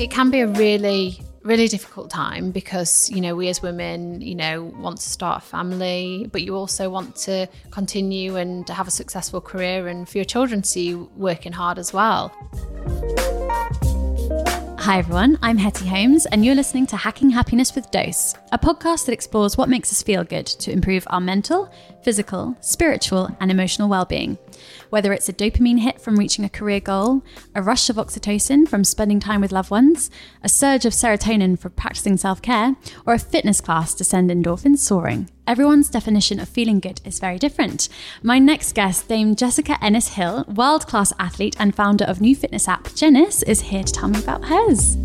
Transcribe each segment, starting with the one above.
it can be a really really difficult time because you know we as women you know want to start a family but you also want to continue and have a successful career and for your children to see you working hard as well Hi everyone, I'm Hetty Holmes, and you're listening to Hacking Happiness with Dose, a podcast that explores what makes us feel good to improve our mental, physical, spiritual, and emotional well-being. Whether it's a dopamine hit from reaching a career goal, a rush of oxytocin from spending time with loved ones, a surge of serotonin from practicing self care, or a fitness class to send endorphins soaring, everyone's definition of feeling good is very different. My next guest, Dame Jessica Ennis Hill, world class athlete and founder of new fitness app Jennis, is here to tell me about hers.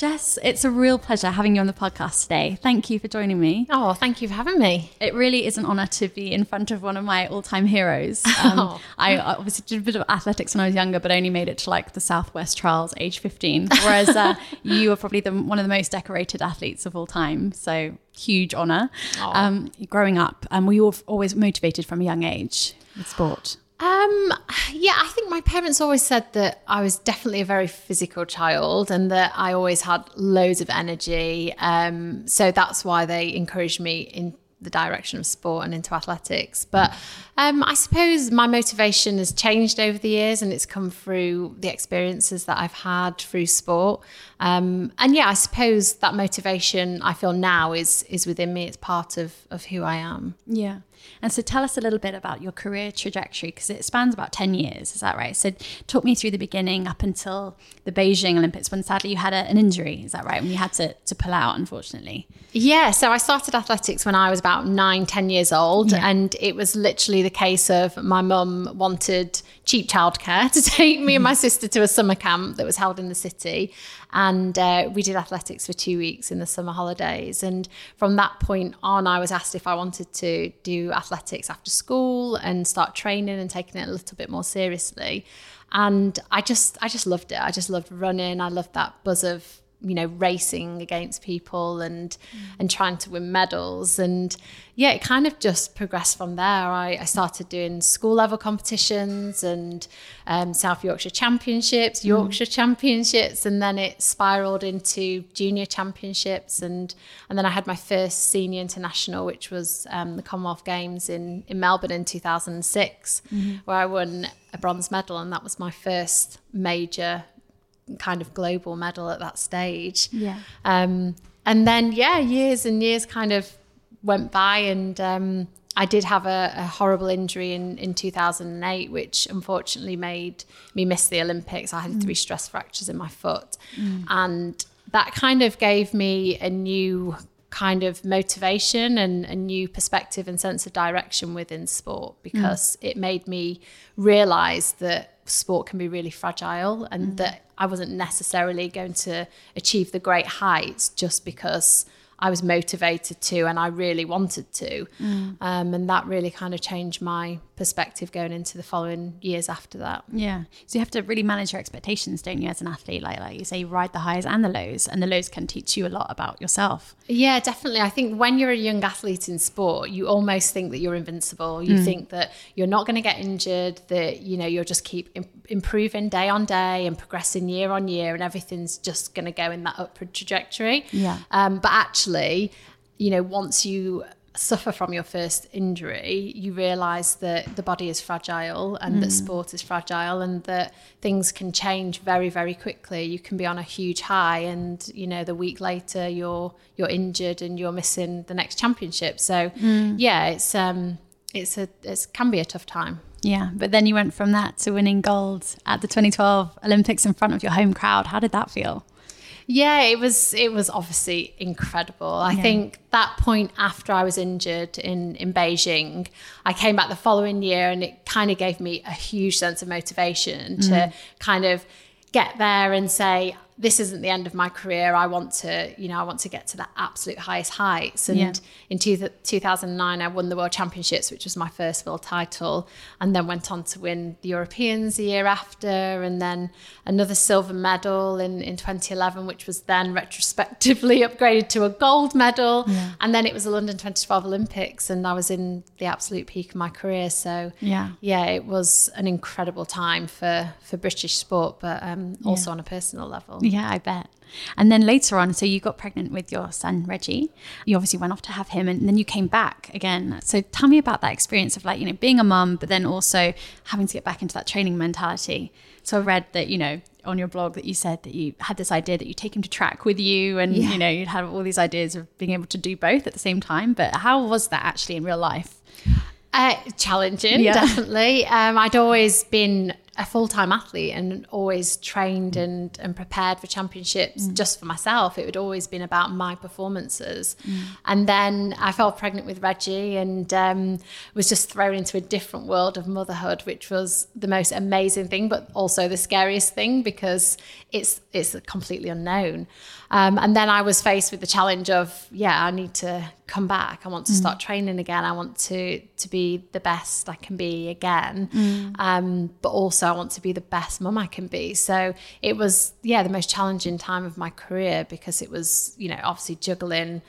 Jess, it's a real pleasure having you on the podcast today. Thank you for joining me. Oh, thank you for having me. It really is an honour to be in front of one of my all-time heroes. Um, oh. I obviously did a bit of athletics when I was younger, but only made it to like the Southwest Trials, age 15. Whereas uh, you are probably the, one of the most decorated athletes of all time. So huge honour. Um, growing up, and um, were you always motivated from a young age with sport? Um, yeah, I think my parents always said that I was definitely a very physical child and that I always had loads of energy. Um, so that's why they encouraged me in the direction of sport and into athletics. But um, I suppose my motivation has changed over the years and it's come through the experiences that I've had through sport. Um, and yeah, I suppose that motivation I feel now is is within me. It's part of of who I am. Yeah. And so tell us a little bit about your career trajectory because it spans about 10 years, is that right? So talk me through the beginning up until the Beijing Olympics when sadly you had a, an injury, is that right? When you had to, to pull out, unfortunately. Yeah, so I started athletics when I was about nine, 10 years old. Yeah. And it was literally the case of my mum wanted cheap childcare to take me and my sister to a summer camp that was held in the city. And uh, we did athletics for two weeks in the summer holidays. And from that point on, I was asked if I wanted to do athletics after school and start training and taking it a little bit more seriously. And I just, I just loved it. I just loved running. I loved that buzz of you know racing against people and mm. and trying to win medals and yeah it kind of just progressed from there i, I started doing school level competitions and um, south yorkshire championships mm. yorkshire mm. championships and then it spiraled into junior championships and and then i had my first senior international which was um, the commonwealth games in in melbourne in 2006 mm-hmm. where i won a bronze medal and that was my first major kind of global medal at that stage. Yeah. Um, and then, yeah, years and years kind of went by, and um, I did have a, a, horrible injury in, in 2008, which unfortunately made me miss the Olympics. I had mm. three stress fractures in my foot. Mm. And that kind of gave me a new kind of motivation and a new perspective and sense of direction within sport because mm. it made me realize that sport can be really fragile and mm. that I wasn't necessarily going to achieve the great heights just because I was motivated to and I really wanted to. Mm. Um, and that really kind of changed my perspective going into the following years after that. Yeah. So you have to really manage your expectations, don't you, as an athlete? Like, like you say, you ride the highs and the lows, and the lows can teach you a lot about yourself. Yeah, definitely. I think when you're a young athlete in sport, you almost think that you're invincible. You mm. think that you're not going to get injured, that, you know, you'll just keep improving day on day and progressing year on year, and everything's just going to go in that upward trajectory. Yeah. Um, but actually, you know, once you suffer from your first injury, you realize that the body is fragile and mm. that sport is fragile and that things can change very very quickly. You can be on a huge high and you know the week later you're you're injured and you're missing the next championship. So mm. yeah, it's um it's a it can be a tough time. Yeah, but then you went from that to winning gold at the 2012 Olympics in front of your home crowd. How did that feel? Yeah, it was it was obviously incredible. I yeah. think that point after I was injured in in Beijing, I came back the following year and it kind of gave me a huge sense of motivation mm. to kind of get there and say this isn't the end of my career. I want to, you know, I want to get to the absolute highest heights. And Yeah. in two, 2009, I won the World Championships, which was my first world title, and then went on to win the Europeans the year after, and then another silver medal in, in 2011, which was then retrospectively upgraded to a gold medal. And then it was the London 2012 Olympics, and I was in the absolute peak of my career. So, Yeah. yeah, it was an incredible time for, for British sport, but um, also on a personal level. Yeah, I bet. And then later on, so you got pregnant with your son Reggie. You obviously went off to have him, and then you came back again. So tell me about that experience of like you know being a mum, but then also having to get back into that training mentality. So I read that you know on your blog that you said that you had this idea that you take him to track with you, and Yeah. you know you'd have all these ideas of being able to do both at the same time. But how was that actually in real life? Uh, challenging, Yeah. definitely. Um, I'd always been a full time athlete and always trained mm. and, and prepared for championships mm. just for myself. It had always been about my performances. Mm. And then I fell pregnant with Reggie and um, was just thrown into a different world of motherhood, which was the most amazing thing, but also the scariest thing because it's it's completely unknown. Um, and then I was faced with the challenge of, yeah, I need to come back. I want to start training again. I want to to be the best I can be again. Um, but also I want to be the best mum I can be. So it was, yeah, the most challenging time of my career because it was, you know, obviously juggling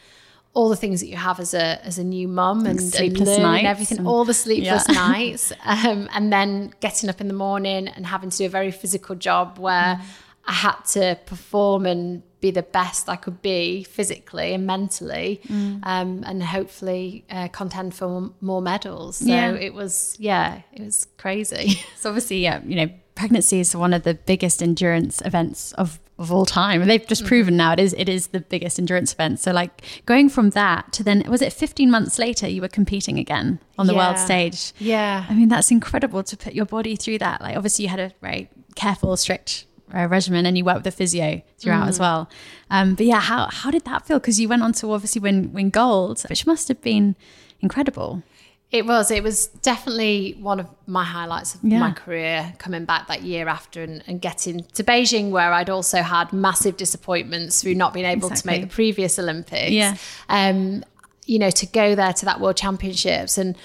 all the things that you have as a as a new mum and, and nights everything, and- all the sleepless Yeah. nights, um, and then getting up in the morning and having to do a very physical job where Mm. I had to perform and be the best I could be physically and mentally, Mm. um, and hopefully uh, contend for more medals. So Yeah. it was, yeah, it was crazy. So obviously, yeah, you know, pregnancy is one of the biggest endurance events of, of all time. They've just proven now it is it is the biggest endurance event. So like going from that to then was it 15 months later you were competing again on the world stage? yeah. I mean, that's incredible to put your body through that. Like obviously you had a very careful, strict uh, regimen and you worked with a physio throughout as well. Um, but yeah, how how did that feel? Because you went on to obviously win win gold, which must have been incredible. It was. It was definitely one of my highlights of Yeah. my career coming back that year after and, and getting to Beijing, where I'd also had massive disappointments through not being able to make the previous Olympics. Yeah. Um, you know, to go there to that World Championships. And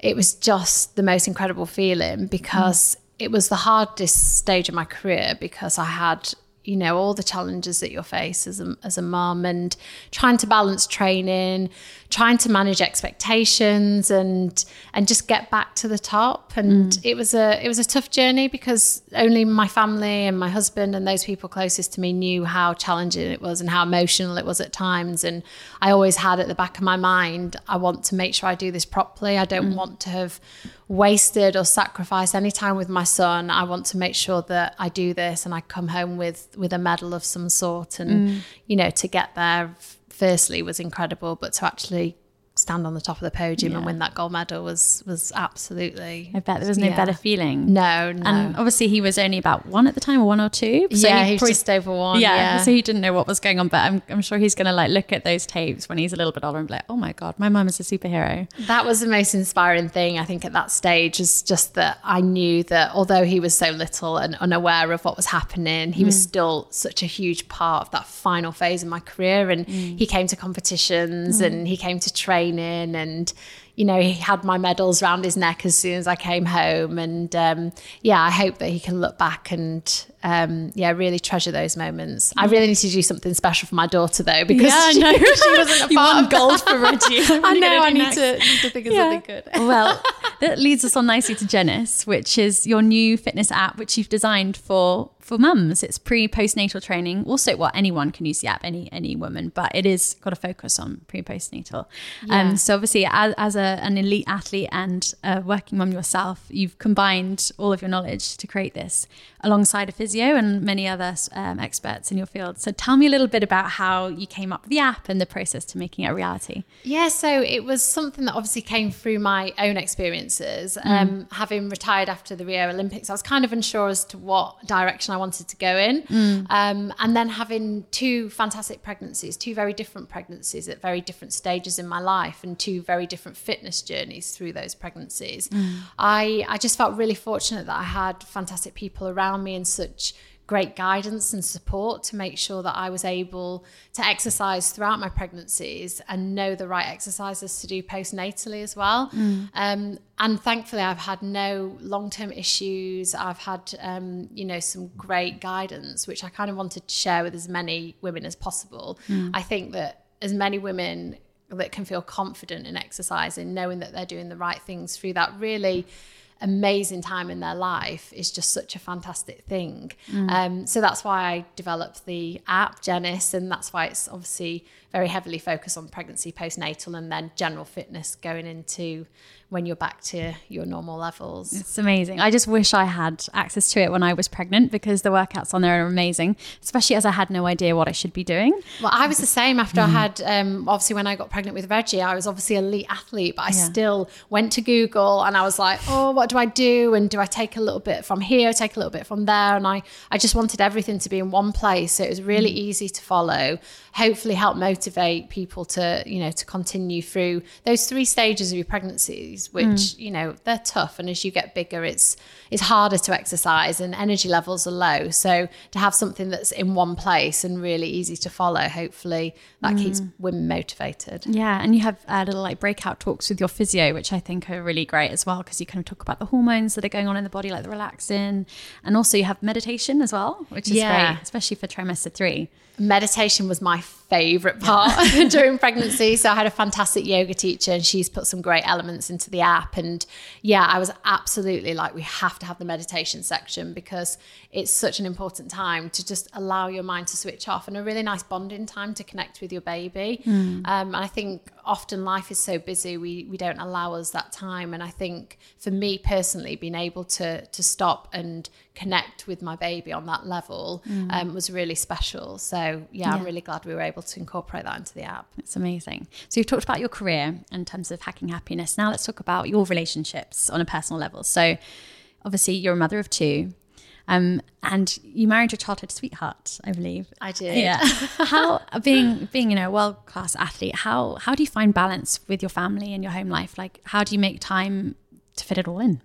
it was just the most incredible feeling because it was the hardest stage of my career because I had you know all the challenges that you face as a, as a mum and trying to balance training trying to manage expectations and and just get back to the top. And mm. it was a it was a tough journey because only my family and my husband and those people closest to me knew how challenging it was and how emotional it was at times. And I always had at the back of my mind I want to make sure I do this properly. I don't mm. want to have wasted or sacrificed any time with my son. I want to make sure that I do this and I come home with with a medal of some sort and mm. you know to get there firstly was incredible but to actually stand on the top of the podium and win that gold medal was was absolutely I bet there was no Yeah. better feeling. no no And obviously, he was only about one at the time, or one or two. So yeah he he was probably- just over one yeah, yeah, so he didn't know what was going on. But I'm, I'm sure he's going to like look at those tapes when he's a little bit older and be like, "Oh my god, my mum is a superhero." That was the most inspiring thing, I think, at that stage, is just that I knew that although he was so little and unaware of what was happening, he was mm. still such a huge part of that final phase of my career. And mm. he came to competitions mm. and he came to training and you know, he had my medals round his neck as soon as I came home. And um, yeah, I hope that he can look back and um, yeah, really treasure those moments. I really need to do something special for my daughter though, because Yeah, I she, know. she wasn't a part of gold for Reggie. I know. I need next? to, need to think of Yeah. something good. well, that leads us on nicely to Jennis, which is your new fitness app, which you've designed for for mums. It's pre postnatal training. Also, well, anyone can use the app, any any woman, but it is got a focus on pre postnatal. Yeah. Um, so obviously, as, as a, an elite athlete and a working mum yourself, you've combined all of your knowledge to create this alongside a physio and many other um, experts in your field. So tell me a little bit about how you came up with the app and the process to making it a reality. Yeah, so it was something that obviously came through my own experiences. Um, having retired after the Rio Olympics, I was kind of unsure as to what direction I wanted to go in. Um, and then having two fantastic pregnancies, two very different pregnancies at very different stages in my life, and two very different fitness journeys through those pregnancies, I, I just felt really fortunate that I had fantastic people around me and such great guidance and support to make sure that I was able to exercise throughout my pregnancies and know the right exercises to do postnatally as well. Mm. Um, and thankfully, I've had no long term issues. I've had, um, you know, some great guidance, which I kind of wanted to share with as many women as possible. Mm. I think that as many women that can feel confident in exercising, knowing that they're doing the right things through that really amazing time in their life is just such a fantastic thing. Mm. Um, so that's why I developed the app Jennis, and that's why it's obviously very heavily focused on pregnancy, postnatal, and then general fitness going into when you're back to your normal levels. It's amazing. I just wish I had access to it when I was pregnant because the workouts on there are amazing, especially as I had no idea what I should be doing. Well, I was the same after mm. I had, um, obviously, when I got pregnant with Reggie, I was obviously elite athlete, but I yeah. still went to Google and I was like, oh, what do I do? And do I take a little bit from here, take a little bit from there? And I, I just wanted everything to be in one place. So it was really mm. easy to follow, hopefully help motivate people to, you know, to continue through those three stages of your pregnancies which mm. you know they're tough and as you get bigger it's it's harder to exercise and energy levels are low so to have something that's in one place and really easy to follow hopefully that mm. keeps women motivated yeah and you have uh, little like breakout talks with your physio which i think are really great as well because you kind of talk about the hormones that are going on in the body like the relaxin and also you have meditation as well which is yeah. great especially for trimester three meditation was my favorite part during pregnancy. So I had a fantastic yoga teacher and she's put some great elements into the app. And yeah, I was absolutely like, we have to have the meditation section because it's such an important time to just allow your mind to switch off and a really nice bonding time to connect with your baby. Mm. Um, and I think often life is so busy, we, we don't allow us that time. And I think for me personally, being able to, to stop and connect with my baby on that level mm. um, was really special. So yeah, yeah, I'm really glad we were able to incorporate that into the app. It's amazing. So you've talked about your career in terms of hacking happiness. Now let's talk about your relationships on a personal level. So obviously you're a mother of two. Um, and you married your childhood sweetheart, I believe. I did. Yeah. how being being you know a world class athlete, how how do you find balance with your family and your home life? Like, how do you make time to fit it all in?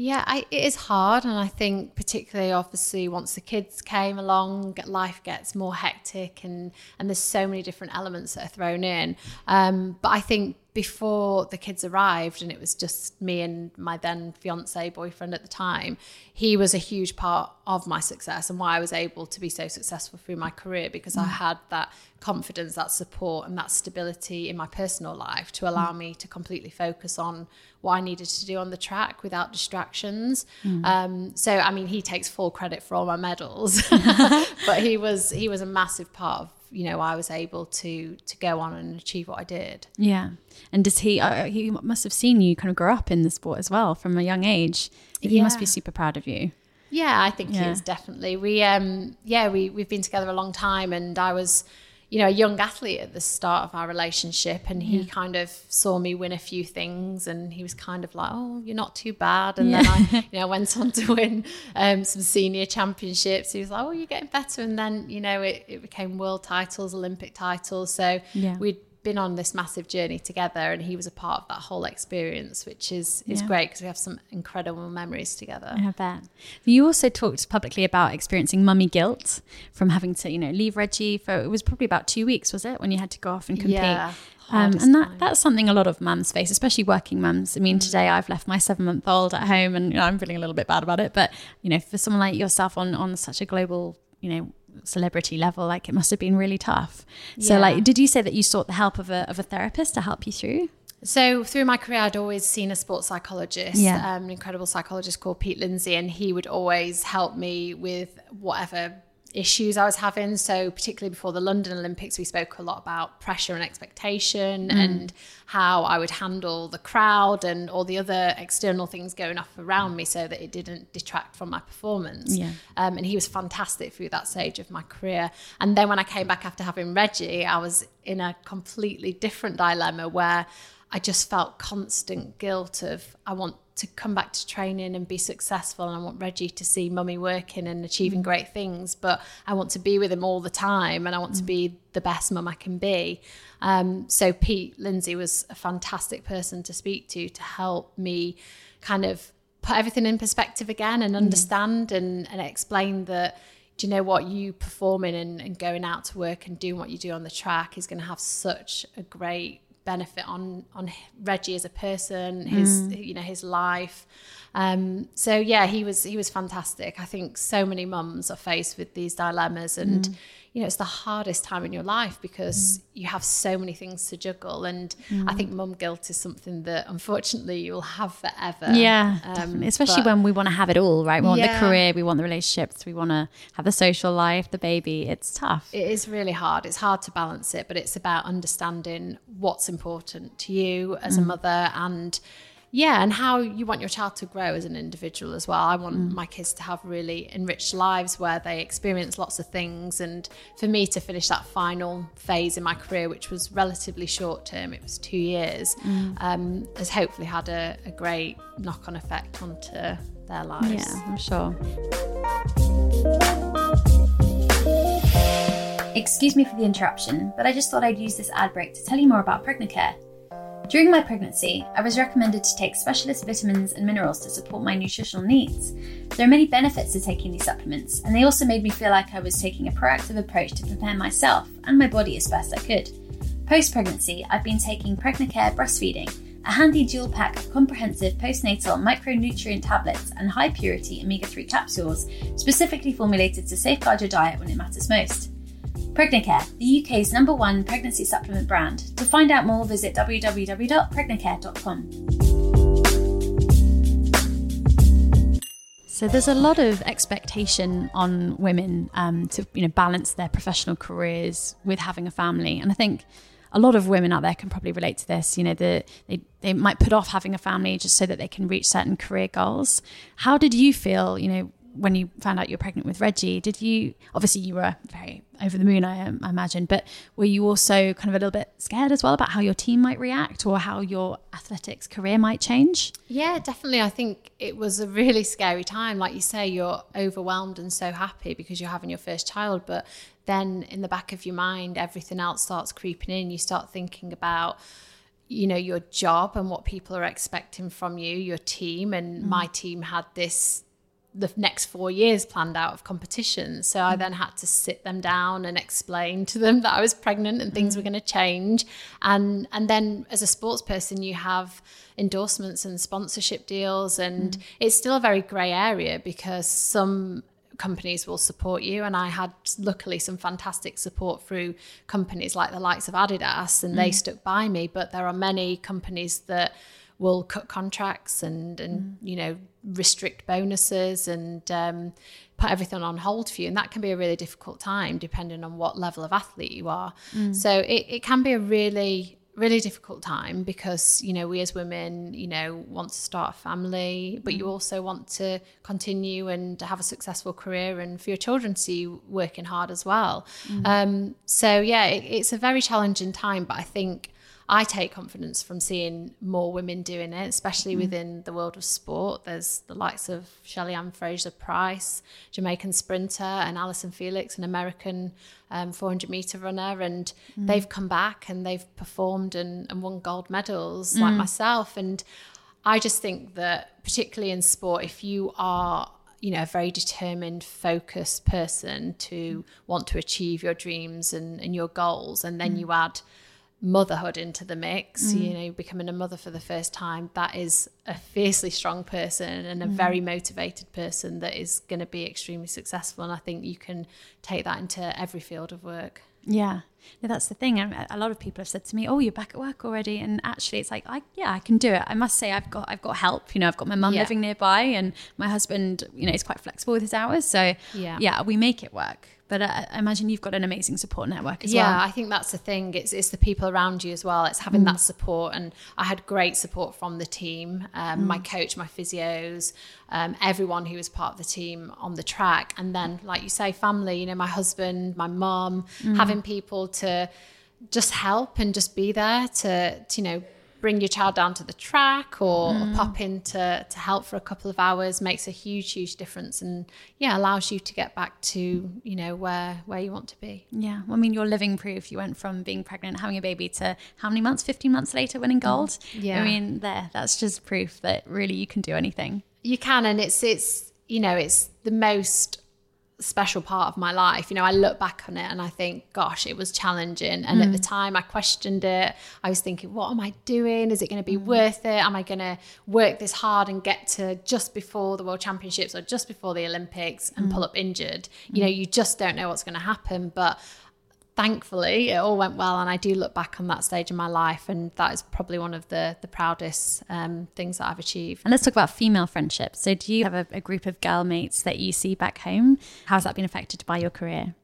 Yeah, I, it is hard. And I think, particularly, obviously, once the kids came along, life gets more hectic and, and there's so many different elements that are thrown in. Um, but I think before the kids arrived and it was just me and my then fiance boyfriend at the time he was a huge part of my success and why I was able to be so successful through my career because mm. I had that confidence that support and that stability in my personal life to allow mm. me to completely focus on what I needed to do on the track without distractions mm. um, so I mean he takes full credit for all my medals but he was he was a massive part of you know I was able to to go on and achieve what I did. Yeah, and does he? Uh, he must have seen you kind of grow up in the sport as well from a young age. He yeah. must be super proud of you. Yeah, I think yeah. he is definitely. We um yeah we we've been together a long time, and I was you know, a young athlete at the start of our relationship, and he yeah. kind of saw me win a few things, and he was kind of like, "Oh, you're not too bad." And yeah. then I, you know, went on to win um, some senior championships. He was like, "Oh, you're getting better," and then you know, it, it became world titles, Olympic titles. So yeah. we'd been on this massive journey together and he was a part of that whole experience which is is yeah. great because we have some incredible memories together I bet you also talked publicly about experiencing mummy guilt from having to you know leave Reggie for it was probably about two weeks was it when you had to go off and compete yeah. Um, and that, that's something a lot of mums face, especially working mums. I mean, mm. today I've left my seven month old at home and you know, I'm feeling a little bit bad about it. But, you know, for someone like yourself on, on such a global, you know, celebrity level like it must have been really tough. So like did you say that you sought the help of a, of a therapist to help you through? So through my career, I'd always seen a sports psychologist, yeah. um, an incredible psychologist called Pete Lindsay, and he would always help me with whatever issues I was having. So, particularly before the London Olympics, we spoke a lot about pressure and expectation mm. and how I would handle the crowd and all the other external things going off around me so that it didn't detract from my performance. Yeah. Um, and he was fantastic through that stage of my career. And then when I came back after having Reggie, I was in a completely different dilemma where I just felt constant guilt of I want to come back to training and be successful and I want Reggie to see mummy working and achieving mm. great things but I want to be with him all the time and I want mm. to be the best mum I can be um, so Pete Lindsay was a fantastic person to speak to to help me kind of put everything in perspective again and mm. understand mm. and, and explain that do you know what you performing and, and going out to work and doing what you do on the track is going to have such a great benefit on on Reggie as a person, his mm. you know his life. Um, so yeah, he was he was fantastic. I think so many mums are faced with these dilemmas, and mm. You know it's the hardest time in your life because mm. you have so many things to juggle. And I think mum guilt is something that unfortunately you'll have forever. Yeah, um, especially when we want to have it all, right? We want yeah. the career, we want the relationships, we want to have the social life, the baby. It's tough. It is really hard. It's hard to balance it, but it's about understanding what's important to you as a mm. mother and yeah and how you want your child to grow as an individual as well i want mm. my kids to have really enriched lives where they experience lots of things and for me to finish that final phase in my career which was relatively short term it was two years mm. um, has hopefully had a, a great knock-on effect onto their lives yeah i'm sure Excuse me for the interruption, but I just thought I'd use this ad break to tell you more about Pregnacare. During my pregnancy, I was recommended to take specialist vitamins and minerals to support my nutritional needs. There are many benefits to taking these supplements, and they also made me feel like I was taking a proactive approach to prepare myself and my body as best I could. Post pregnancy, I've been taking Pregnacare breastfeeding, a handy dual pack of comprehensive postnatal micronutrient tablets and high purity omega 3 capsules specifically formulated to safeguard your diet when it matters most. Pregnacare, the UK's number one pregnancy supplement brand. To find out more, visit www.pregnacare.com. So there's a lot of expectation on women um, to you know balance their professional careers with having a family, and I think a lot of women out there can probably relate to this. You know, the, they they might put off having a family just so that they can reach certain career goals. How did you feel? You know, when you found out you're pregnant with Reggie, did you obviously you were very over the moon, I, I, imagine, but were you also kind of a little bit scared as well about how your team might react or how your athletics career might change? Yeah, definitely. I think it was a really scary time. Like you say, you're overwhelmed and so happy because you're having your first child, but then in the back of your mind, everything else starts creeping in. You start thinking about you know your job and what people are expecting from you your team and mm. my team had this the next four years planned out of competitions. So I mm. then had to sit them down and explain to them that I was pregnant and things mm. were going to change. And and then as a sports person, you have endorsements and sponsorship deals, and mm. it's still a very grey area because some companies will support you and i had luckily some fantastic support through companies like the likes of adidas and mm. they stuck by me but there are many companies that will cut contracts and and mm. you know restrict bonuses and um, put everything on hold for you and that can be a really difficult time depending on what level of athlete you are mm. so it, it can be a really really difficult time because you know we as women you know want to start a family but you mm. also want to continue and have a successful career and for your children to see you working hard as well mm. um, so yeah it, it's a very challenging time but i think I take confidence from seeing more women doing it, especially mm. within the world of sport. There's the likes of Shelly-Ann Fraser-Pryce, Jamaican sprinter, and Allyson Felix, an American um, 400 meter runner. And mm. they've come back and they've performed and, and won gold medals mm. like myself. And I just think that, particularly in sport, if you are you know a very determined focused person to want to achieve your dreams and, and your goals and then mm. you add motherhood into the mix, mm. you know, becoming a mother for the first time, that is a fiercely strong person and a mm. very motivated person that is going to be extremely successful. And I think you can take that into every field of work. Yeah, no, that's the thing. A lot of people have said to me, "Oh, you're back at work already," and actually, it's like, I yeah, I can do it. I must say, I've got I've got help. You know, I've got my mum yeah. living nearby, and my husband, you know, is quite flexible with his hours. So yeah, yeah, we make it work. But I, I imagine you've got an amazing support network as yeah, well. Yeah, I think that's the thing. It's it's the people around you as well. It's having mm. that support, and I had great support from the team, um, mm. my coach, my physios, um, everyone who was part of the team on the track, and then, like you say, family. You know, my husband, my mum, mm. having people to just help and just be there to, to you know bring your child down to the track or, mm. or, pop in to, to help for a couple of hours makes a huge huge difference and yeah allows you to get back to you know where where you want to be. Yeah. Well, i mean you're living proof. You went from being pregnant having a baby to how many months? 15 months later winning gold? Mm. yeah. i mean there. That's just proof that really you can do anything. You can and it's it's you know it's the most special part of my life. You know, I look back on it and I think, gosh, it was challenging. And mm. at the time, I questioned it. I was thinking, what am I doing? Is it going to be mm. worth it? Am I going to work this hard and get to just before the World Championships or just before the Olympics and mm. pull up injured? You know, you just don't know what's going to happen. But thankfully it all went well and i do look back on that stage in my life and that is probably one of the the proudest um, things that i've achieved. And let's talk about female friendships. So do you have a, a group of girl mates that you see back home? How's that been affected by your career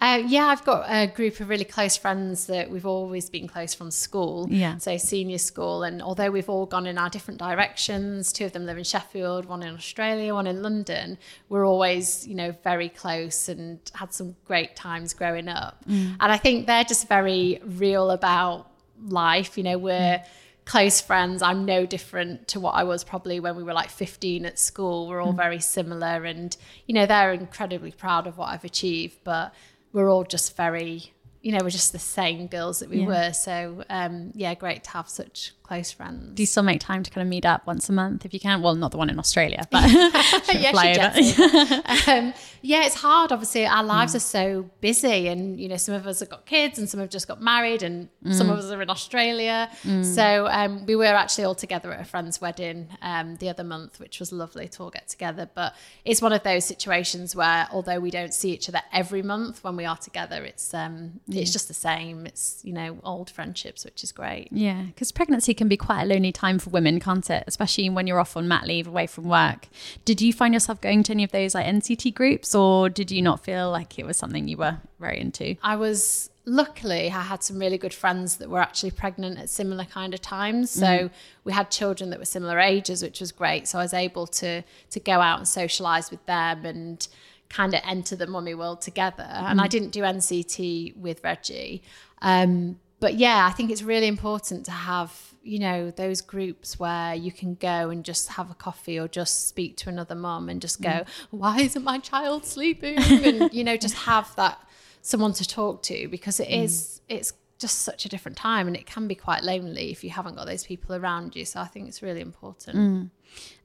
uh, yeah, I've got a group of really close friends that we've always been close from school. Yeah. So senior school, and although we've all gone in our different directions, two of them live in Sheffield, one in Australia, one in London. We're always, you know, very close and had some great times growing up. Mm. And I think they're just very real about life. You know, we're. Mm close friends. I'm no different to what I was probably when we were like 15 at school. We're all mm. very similar, and you know they're incredibly proud of what I've achieved. But we're all just very you know, we're just the same girls that we yeah. were. So um, yeah, great to have such close friends. Do you still make time to kind of meet up once a month if you can? Well, not the one in Australia, but yeah, um, yeah, it's hard. Obviously, our lives mm. are so busy, and you know, some of us have got kids, and some have just got married, and mm. some of us are in Australia. Mm. So um, we were actually all together at a friend's wedding um, the other month, which was lovely to all get together. But it's one of those situations where, although we don't see each other every month, when we are together, it's um, it's just the same. It's you know old friendships, which is great. Yeah, because pregnancy can be quite a lonely time for women, can't it? Especially when you're off on mat leave away from work. Did you find yourself going to any of those like NCT groups, or did you not feel like it was something you were very into? I was luckily I had some really good friends that were actually pregnant at similar kind of times. So mm. we had children that were similar ages, which was great. So I was able to to go out and socialize with them and kind of enter the mummy world together. Mm. And I mm. didn't do NCT with Reggie. Um, but yeah, I think it's really important to have, you know, those groups where you can go and just have a coffee or just speak to another mum and just go, mm. why isn't my child sleeping? and, you know, just have that someone to talk to because it mm. is, it's just such a different time and it can be quite lonely if you haven't got those people around you. So I think it's really important. Mm.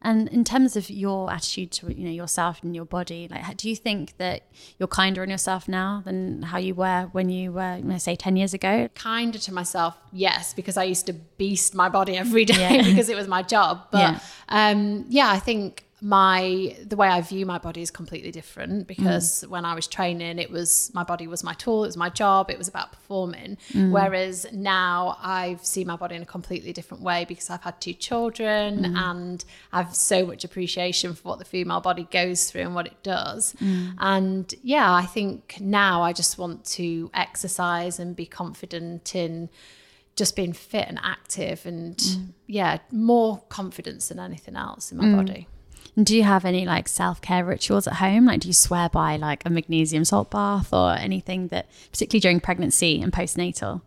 And in terms of your attitude to you know yourself and your body, like do you think that you're kinder on yourself now than how you were when you were, you know, say, ten years ago? Kinder to myself, yes, because I used to beast my body every day yeah. because it was my job. But yeah, um, yeah I think my the way I view my body is completely different because mm. when I was training it was my body was my tool it was my job it was about performing mm. whereas now I've seen my body in a completely different way because I've had two children mm. and I've so much appreciation for what the female body goes through and what it does mm. and yeah I think now I just want to exercise and be confident in just being fit and active and mm. yeah more confidence than anything else in my mm. body do you have any like self care rituals at home? Like, do you swear by like a magnesium salt bath or anything that, particularly during pregnancy and postnatal?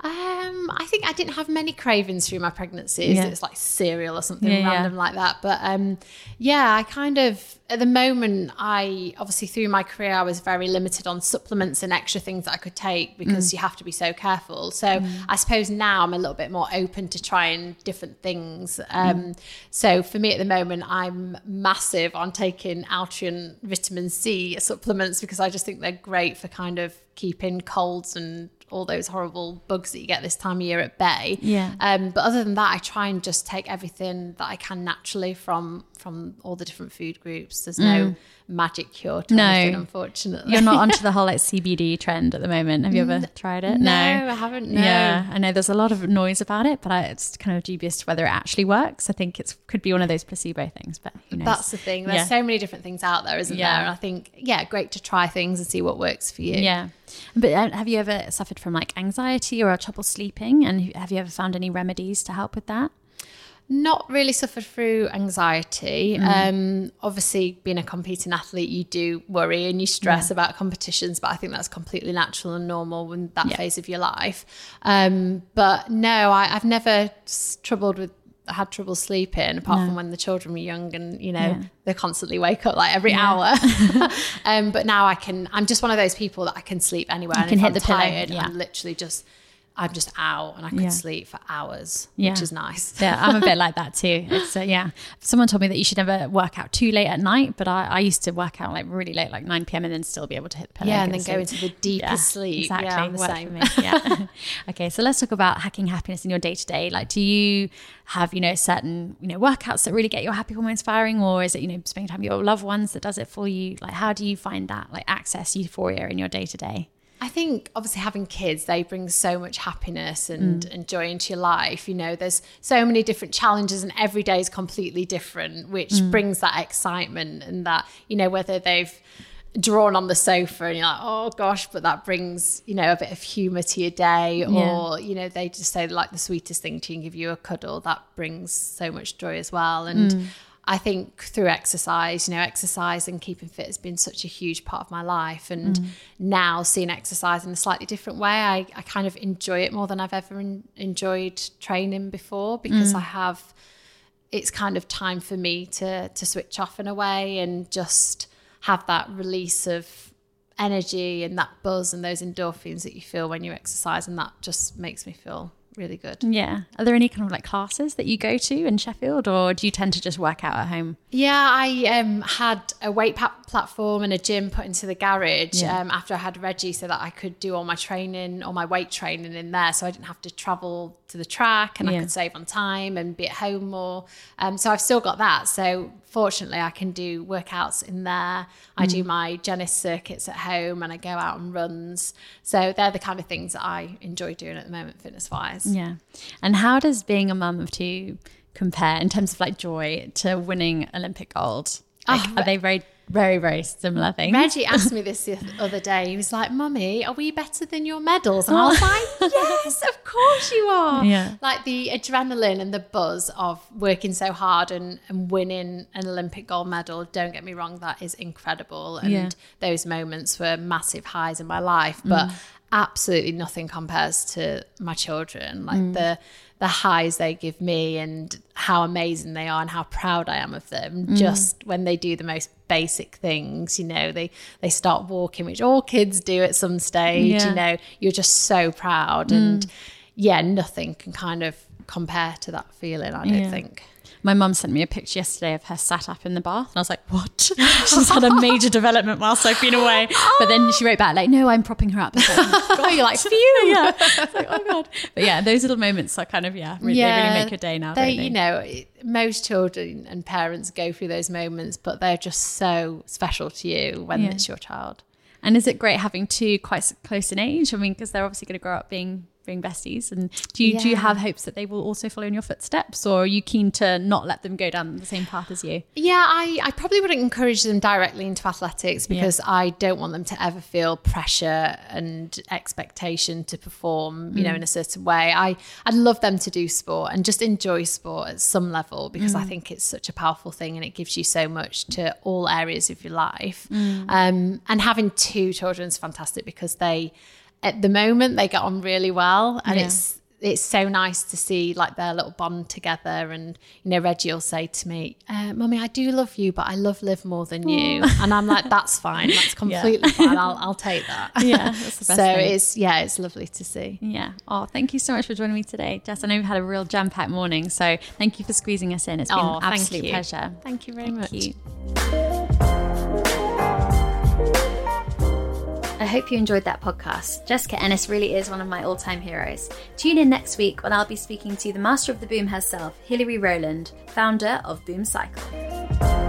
Um, I think I didn't have many cravings through my pregnancies. Yeah. It's like cereal or something yeah, random yeah. like that. But um, yeah, I kind of at the moment, I obviously through my career, I was very limited on supplements and extra things that I could take because mm. you have to be so careful. So mm. I suppose now I'm a little bit more open to trying different things. Um, mm. So for me at the moment, I'm massive on taking Altrient vitamin C supplements because I just think they're great for kind of keeping colds and all those horrible bugs that you get this time of year at bay. Yeah. Um, but other than that, I try and just take everything that I can naturally from from all the different food groups. There's no mm. Magic cure to no. anything, unfortunately. You're not onto the whole like CBD trend at the moment. Have you ever tried it? No, no, I haven't. No. Yeah, I know there's a lot of noise about it, but I, it's kind of dubious to whether it actually works. I think it could be one of those placebo things, but That's the thing. There's yeah. so many different things out there, isn't yeah. there? And I think, yeah, great to try things and see what works for you. Yeah. But uh, have you ever suffered from like anxiety or trouble sleeping? And have you ever found any remedies to help with that? Not really suffered through anxiety. Mm. Um, obviously, being a competing athlete, you do worry and you stress yeah. about competitions, but I think that's completely natural and normal in that yeah. phase of your life. Um, but no, I, have never troubled with had trouble sleeping apart no. from when the children were young and you know yeah. they constantly wake up like every hour um, but now i can i'm just one of those people that i can sleep anywhere you and can hit I'm the tired yeah. i'm literally just I'm just out and I could Yeah. sleep for hours, Yeah. which is nice. Yeah, I'm a bit like that too. It's uh, yeah. Someone told me that you should never work out too late at night, but I, I used to work out like really late, like 9 p.m. and then still be able to hit the pillow. Yeah, and then go into the deepest sleep. Exactly. Yeah, I'm the same. me. Yeah. okay, so let's talk about hacking happiness in your day to day. Like, do you have you know certain you know workouts that really get your happy hormones firing, or is it you know spending time with your loved ones that does it for you? Like, how do you find that like access euphoria in your day to day? I think obviously having kids, they bring so much happiness and, Mm. and joy into your life. You know, there's so many different challenges and every day is completely different, which Mm. brings that excitement and that, you know, whether they've drawn on the sofa and you're like, oh gosh, but that brings, you know, a bit of humour to your day. Or, you know, they just say like the sweetest thing to you and give you a cuddle. That brings so much joy as well. And Mm. I think through exercise, you know, exercise and keeping fit has been such a huge part of my life. And Mm. now seeing exercise in a slightly different way, I, I kind of enjoy it more than I've ever en- enjoyed training before because Mm. I have, it's kind of time for me to, to switch off in a way and just have that release of energy and that buzz and those endorphins that you feel when you exercise. And that just makes me feel really good. Yeah. Are there any kind of like classes that you go to in Sheffield, or do you tend to just work out at home? Yeah, I um, had a weight platform and a gym put into the garage Yeah. um, after I had Reggie so that I could do all my training, all my weight training in there. So I didn't have to travel to the track and Yeah. I could save on time and be at home more. Um, so I've still got that. So fortunately, I can do workouts in there. I do mm. my Jennis circuits at home and I go out and runs. So they're the kind of things that I enjoy doing at the moment, fitness wise. Yeah. And how does being a mum of two compare in terms of like joy to winning Olympic gold? Like, Oh, are they very, very, very similar thing. Reggie asked me this the other day. He was like, Mummy, are we better than your medals? And I oh. was like, Yes, of course you are. Yeah. Like the adrenaline and the buzz of working so hard and, and winning an Olympic gold medal, don't get me wrong, that is incredible. And Yeah. those moments were massive highs in my life. But mm. absolutely nothing compares to my children. Like mm. the the highs they give me and how amazing they are and how proud I am of them. Mm. Just when they do the most basic things, you know, they they start walking, which all kids do at some stage, Yeah. you know, you're just so proud. And mm. Yeah, nothing can kind of compare to that feeling, I don't Yeah. think. My mum sent me a picture yesterday of her sat up in the bath, and I was like, "What?" She's had a major development whilst I've been away. But then she wrote back like, "No, I'm propping her up." I was like, oh God, you're like, phew. yeah. Like, oh god. But yeah, those little moments are kind of yeah, really, they really make your day now. They, they? you know, most children and parents go through those moments, but they're just so special to you when Yeah. it's your child. And is it great having two quite close in age? I mean, because they're obviously going to grow up being being besties. And do you do you have hopes that they will also follow in your footsteps, or are you keen to not let them go down the same path as you? Yeah, I, I probably wouldn't encourage them directly into athletics because I don't want them to ever feel pressure and expectation to perform, you know, mm. in a certain way. I, I'd love them to do sport and just enjoy sport at some level because I mm. think it's such a powerful thing and it gives you so much to all areas of your life. Mm. Um, and having two children is fantastic because they, at the moment, they get on really well and Yeah. it's it's so nice to see like their little bond together. And you know, Reggie will say to me, uh, "Mummy, I do love you, but I love Liv more than you." And I'm like, "That's fine. That's completely fine. I'll I'll take that." Yeah, that's the best so thing. it's yeah, it's lovely to see. Yeah. Oh, thank you so much for joining me today, Jess. I know we've had a real jam packed morning, so thank you for squeezing us in. It's been Oh, an absolute you. pleasure. Thank you very Thank much. you. I hope you enjoyed that podcast. Jessica Ennis really is one of my all time heroes. Tune in next week when I'll be speaking to the master of the boom herself, Hilary Rowland, founder of Boom Cycle.